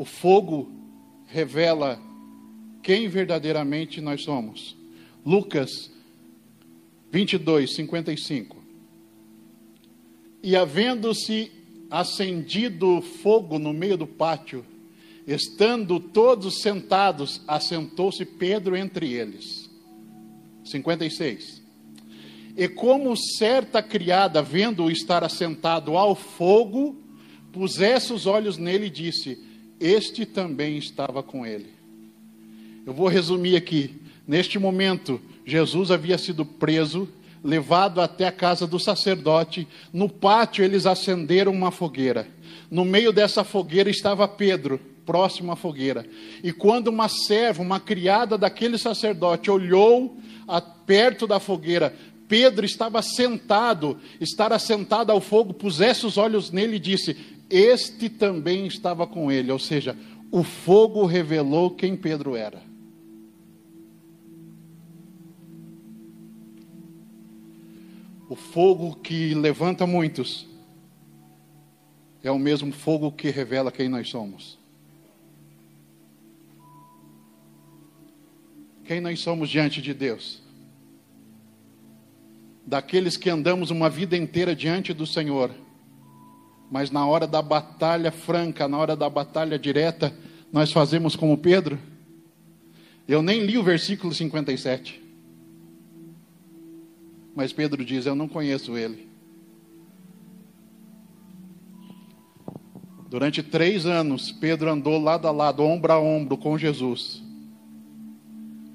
O fogo revela quem verdadeiramente nós somos. Lucas 22, 55. E havendo-se acendido fogo no meio do pátio, estando todos sentados, assentou-se Pedro entre eles. 56. E como certa criada, vendo-o estar assentado ao fogo, pusesse os olhos nele e disse: Este também estava com ele. Eu vou resumir aqui. Neste momento, Jesus havia sido preso, levado até a casa do sacerdote. No pátio, eles acenderam uma fogueira. No meio dessa fogueira estava Pedro, próximo à fogueira. E quando uma serva, uma criada daquele sacerdote, olhou a, perto da fogueira, Pedro estava sentado, estar assentado ao fogo, pusesse os olhos nele e disse: Este também estava com ele. Ou seja, o fogo revelou quem Pedro era. O fogo que levanta muitos é o mesmo fogo que revela quem nós somos. Quem nós somos diante de Deus? Daqueles que andamos uma vida inteira diante do Senhor, mas na hora da batalha franca, na hora da batalha direta, nós fazemos como Pedro? Eu nem li o versículo 57. Mas Pedro diz: Eu não conheço ele. Durante três anos, Pedro andou lado a lado, ombro a ombro com Jesus.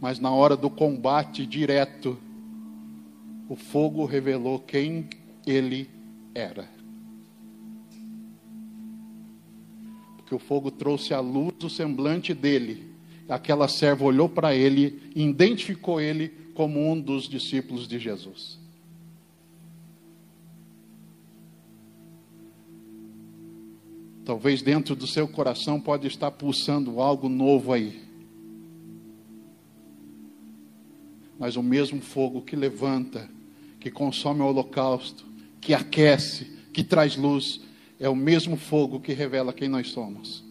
Mas na hora do combate direto, o fogo revelou quem ele era. Porque o fogo trouxe à luz o semblante dele. Aquela serva olhou para ele e identificou ele como um dos discípulos de Jesus. Talvez dentro do seu coração pode estar pulsando algo novo aí. Mas o mesmo fogo que levanta, que consome o holocausto, que aquece, que traz luz, é o mesmo fogo que revela quem nós somos.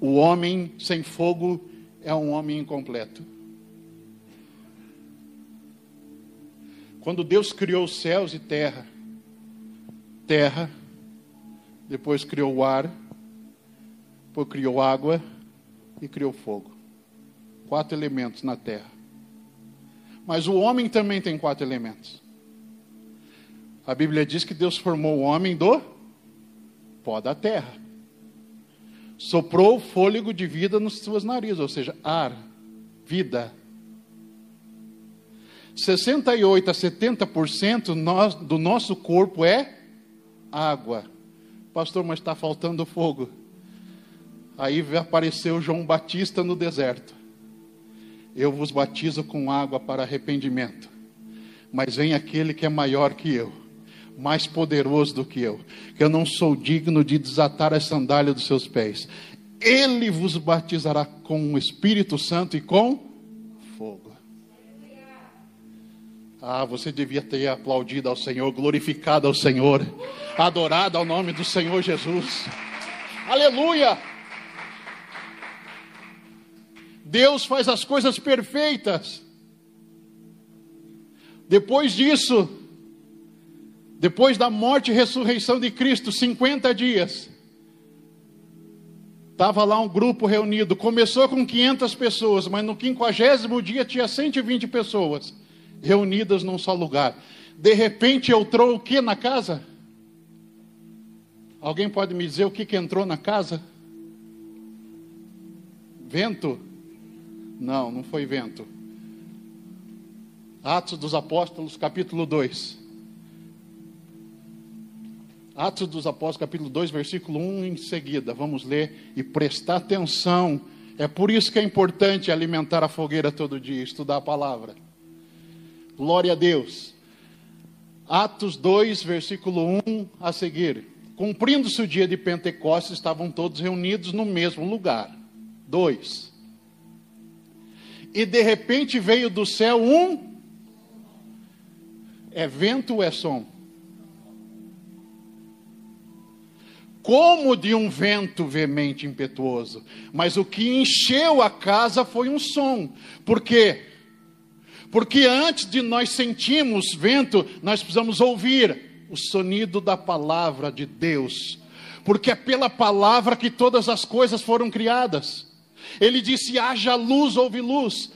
O homem sem fogo é um homem incompleto. Quando Deus criou céus e terra, terra, depois criou o ar, depois criou água e criou fogo. Quatro elementos na terra. Mas o homem também tem quatro elementos. A Bíblia diz que Deus formou o homem do pó da terra. Soprou fôlego de vida nas suas narizes, ou seja, ar, vida. 68 a 70% do nosso corpo é água. Pastor, mas está faltando fogo. Aí apareceu João Batista no deserto. Eu vos batizo com água para arrependimento. Mas vem aquele que é maior que eu, mais poderoso do que eu, que eu não sou digno de desatar a sandália dos seus pés. Ele vos batizará com o Espírito Santo e com Ah, você devia ter aplaudido ao Senhor, glorificado ao Senhor, adorado ao nome do Senhor Jesus. Aleluia! Deus faz as coisas perfeitas. Depois disso, depois da morte e ressurreição de Cristo, 50 dias, estava lá um grupo reunido. Começou com 500 pessoas, mas no quinquagésimo dia tinha 120 pessoas reunidas num só lugar. De repente entrou o que na casa? Alguém pode me dizer o que, que entrou na casa? Vento? Não, não foi vento. Atos dos Apóstolos, capítulo 2. Atos dos Apóstolos, capítulo 2, versículo 1 em seguida. Vamos ler e prestar atenção. É por isso que é importante alimentar a fogueira todo dia, estudar a palavra. Glória a Deus. Atos 2, versículo 1 a seguir. Cumprindo-se o dia de Pentecostes, estavam todos reunidos no mesmo lugar. 2. E de repente veio do céu um. É vento ou é som? Como de um vento veemente impetuoso. Mas o que encheu a casa foi um som. Por quê? Porque antes de nós sentirmos vento, nós precisamos ouvir o sonido da palavra de Deus. Porque é pela palavra que todas as coisas foram criadas. Ele disse: haja luz, houve luz.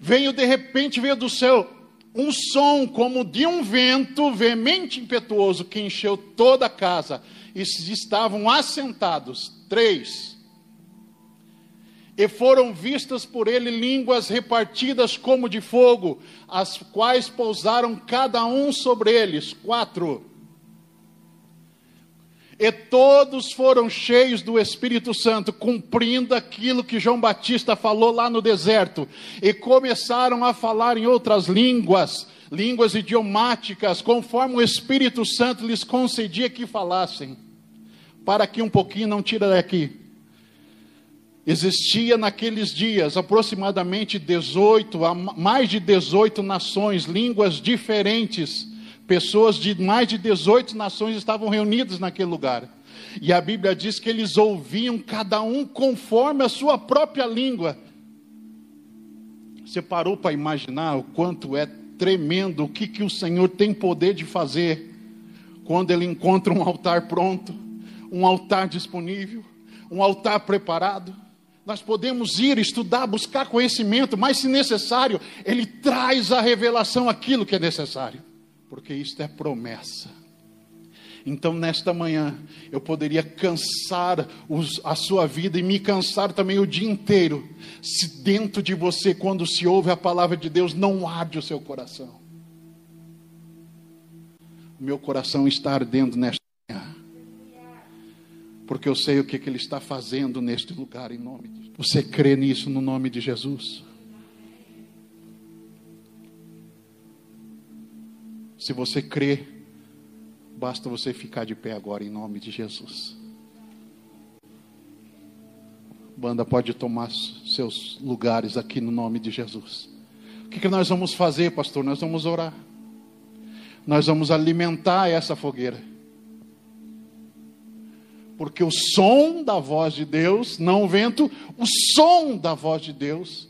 Veio de repente, veio do céu um som como de um vento veemente impetuoso que encheu toda a casa. Estavam assentados três. E foram vistas por ele línguas repartidas como de fogo, as quais pousaram cada um sobre eles. Quatro. E todos foram cheios do Espírito Santo, cumprindo aquilo que João Batista falou lá no deserto, e começaram a falar em outras línguas, línguas idiomáticas, conforme o Espírito Santo lhes concedia que falassem. Para aqui um pouquinho, não tira daqui. Existia naqueles dias aproximadamente 18, mais de 18 nações, línguas diferentes Pessoas de mais de 18 nações estavam reunidas naquele lugar. E a Bíblia diz que eles ouviam cada um conforme a sua própria língua. Você parou para imaginar o quanto é tremendo o que, que o Senhor tem poder de fazer quando Ele encontra um altar pronto, um altar disponível, um altar preparado? Nós podemos ir, estudar, buscar conhecimento, mas se necessário, Ele traz a revelação aquilo que é necessário porque isto é promessa. Então, nesta manhã, eu poderia cansar os, a sua vida e me cansar também o dia inteiro, se dentro de você, quando se ouve a palavra de Deus, não arde o seu coração. O meu coração está ardendo nesta manhã, porque eu sei o que, que Ele está fazendo neste lugar, em nome de Jesus. Você crê nisso no nome de Jesus? Se você crê, basta você ficar de pé agora em nome de Jesus. Banda pode tomar seus lugares aqui no nome de Jesus. O que, que nós vamos fazer, pastor? Nós vamos orar. Nós vamos alimentar essa fogueira. Porque o som da voz de Deus, não o vento, o som da voz de Deus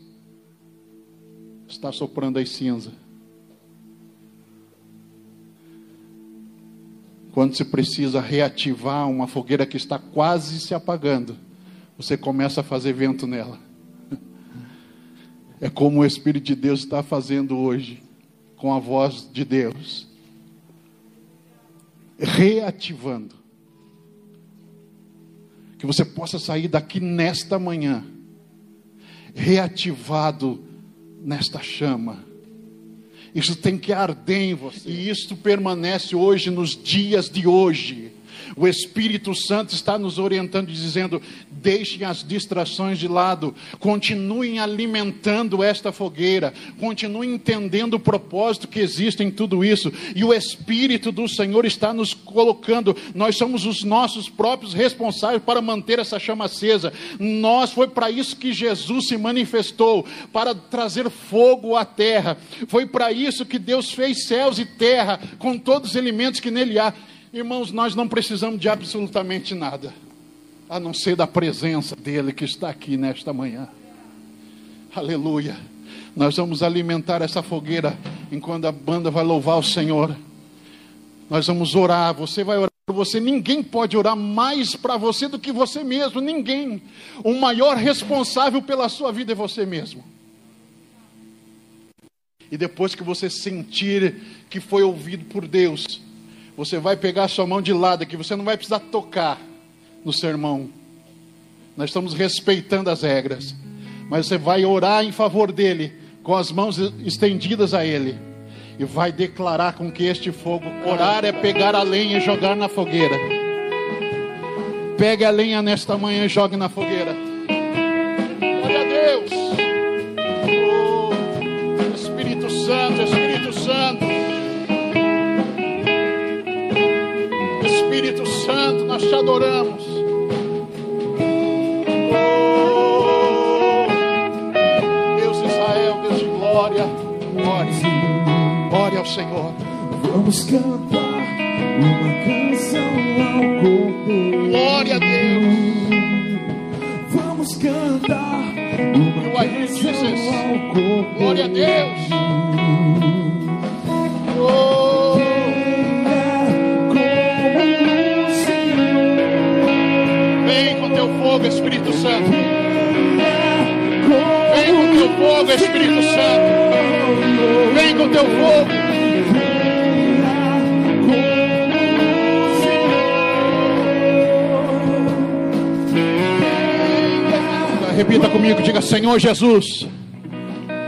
está soprando as cinzas. Quando se precisa reativar uma fogueira que está quase se apagando, você começa a fazer vento nela. É como o Espírito de Deus está fazendo hoje, com a voz de Deus, reativando. Que você possa sair daqui nesta manhã, reativado nesta chama isso tem que arder em você. E isso permanece hoje, nos dias de hoje. O Espírito Santo está nos orientando dizendo: deixem as distrações de lado, continuem alimentando esta fogueira, continuem entendendo o propósito que existe em tudo isso. E o Espírito do Senhor está nos colocando, nós somos os nossos próprios responsáveis para manter essa chama acesa. Nós foi para isso que Jesus se manifestou, para trazer fogo à terra. Foi para isso que Deus fez céus e terra com todos os elementos que nele há. Irmãos, nós não precisamos de absolutamente nada, a não ser da presença dEle que está aqui nesta manhã. Aleluia. Nós vamos alimentar essa fogueira enquanto a banda vai louvar o Senhor. Nós vamos orar, você vai orar por você. Ninguém pode orar mais para você do que você mesmo, ninguém. O maior responsável pela sua vida é você mesmo. E depois que você sentir que foi ouvido por Deus, você vai pegar a sua mão de lado aqui, você não vai precisar tocar no sermão. Nós estamos respeitando as regras. Mas você vai orar em favor dele, com as mãos estendidas a ele. E vai declarar com que este fogo, orar é pegar a lenha e jogar na fogueira. Pegue a lenha nesta manhã e jogue na fogueira. Espírito Santo, nós te adoramos. Deus Israel, Deus de glória, glória, glória ao Senhor. Vamos cantar uma canção ao corpo. Glória a Deus. Vamos cantar uma canção ao corpo. Glória a Deus. Espírito Santo. Vem com teu fogo, Espírito Santo. Vem com teu fogo. Repita comigo, diga Senhor Jesus.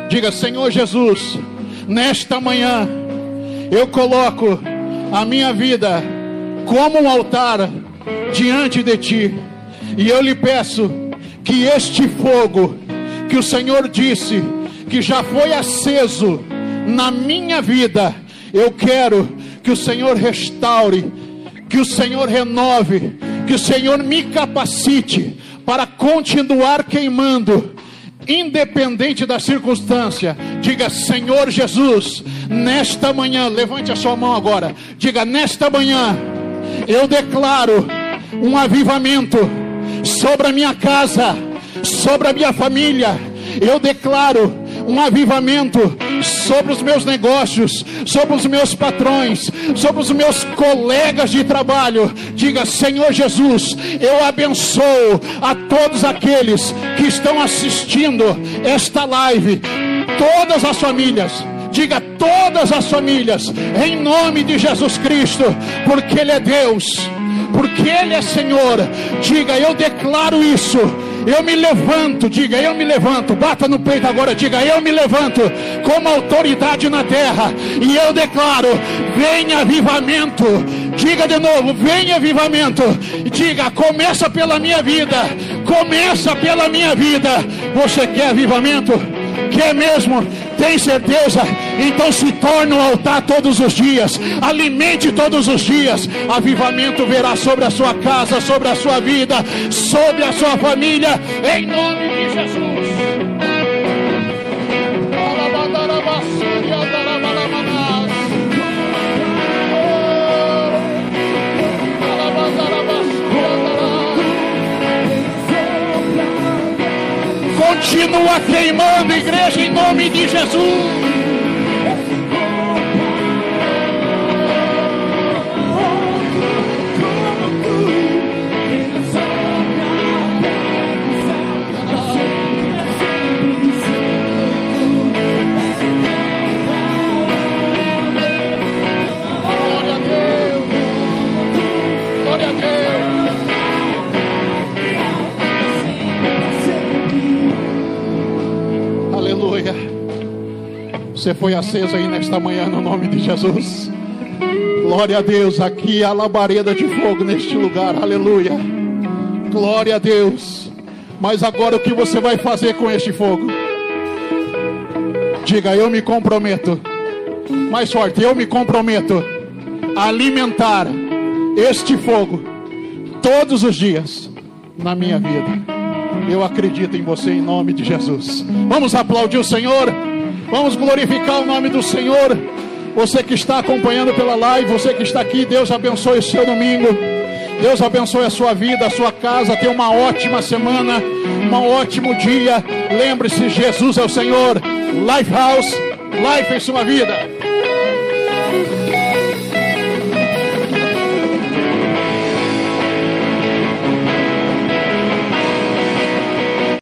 Diga Senhor Jesus, nesta manhã eu coloco a minha vida como um altar diante de ti. E eu lhe peço que este fogo que o Senhor disse que já foi aceso na minha vida, eu quero que o Senhor restaure, que o Senhor renove, que o Senhor me capacite para continuar queimando, independente da circunstância. Diga, Senhor Jesus, nesta manhã, levante a sua mão agora. Diga, nesta manhã, eu declaro um avivamento sobre a minha casa, sobre a minha família. Eu declaro um avivamento sobre os meus negócios, sobre os meus patrões, sobre os meus colegas de trabalho. Diga, Senhor Jesus, eu abençoo a todos aqueles que estão assistindo esta live, todas as famílias. Diga todas as famílias, em nome de Jesus Cristo, porque Ele é Deus, porque Ele é Senhor. Diga, eu declaro isso eu me levanto, diga, eu me levanto. Bata no peito agora, diga, eu me levanto como autoridade na terra. E eu declaro: venha avivamento. Diga de novo: venha avivamento. Diga, começa pela minha vida. Começa pela minha vida. Você quer avivamento? Quer mesmo? Tem certeza? Então se torne um altar todos os dias. Alimente todos os dias. Avivamento verá sobre a sua casa, sobre a sua vida, sobre a sua família. Em nome de Jesus. Continua queimando, igreja, em nome de Jesus. Você foi aceso aí nesta manhã no nome de Jesus. Glória a Deus, aqui a labareda de fogo neste lugar, aleluia. Glória a Deus. Mas agora o que você vai fazer com este fogo? Diga, eu me comprometo. Mais forte, eu me comprometo a alimentar este fogo todos os dias na minha vida. Eu acredito em você em nome de Jesus. Vamos aplaudir o Senhor. Vamos glorificar o nome do Senhor. Você que está acompanhando pela live, você que está aqui, Deus abençoe o seu domingo. Deus abençoe a sua vida, a sua casa. Tenha uma ótima semana, um ótimo dia. Lembre-se, Jesus é o Senhor. Lifehouse, life em sua vida.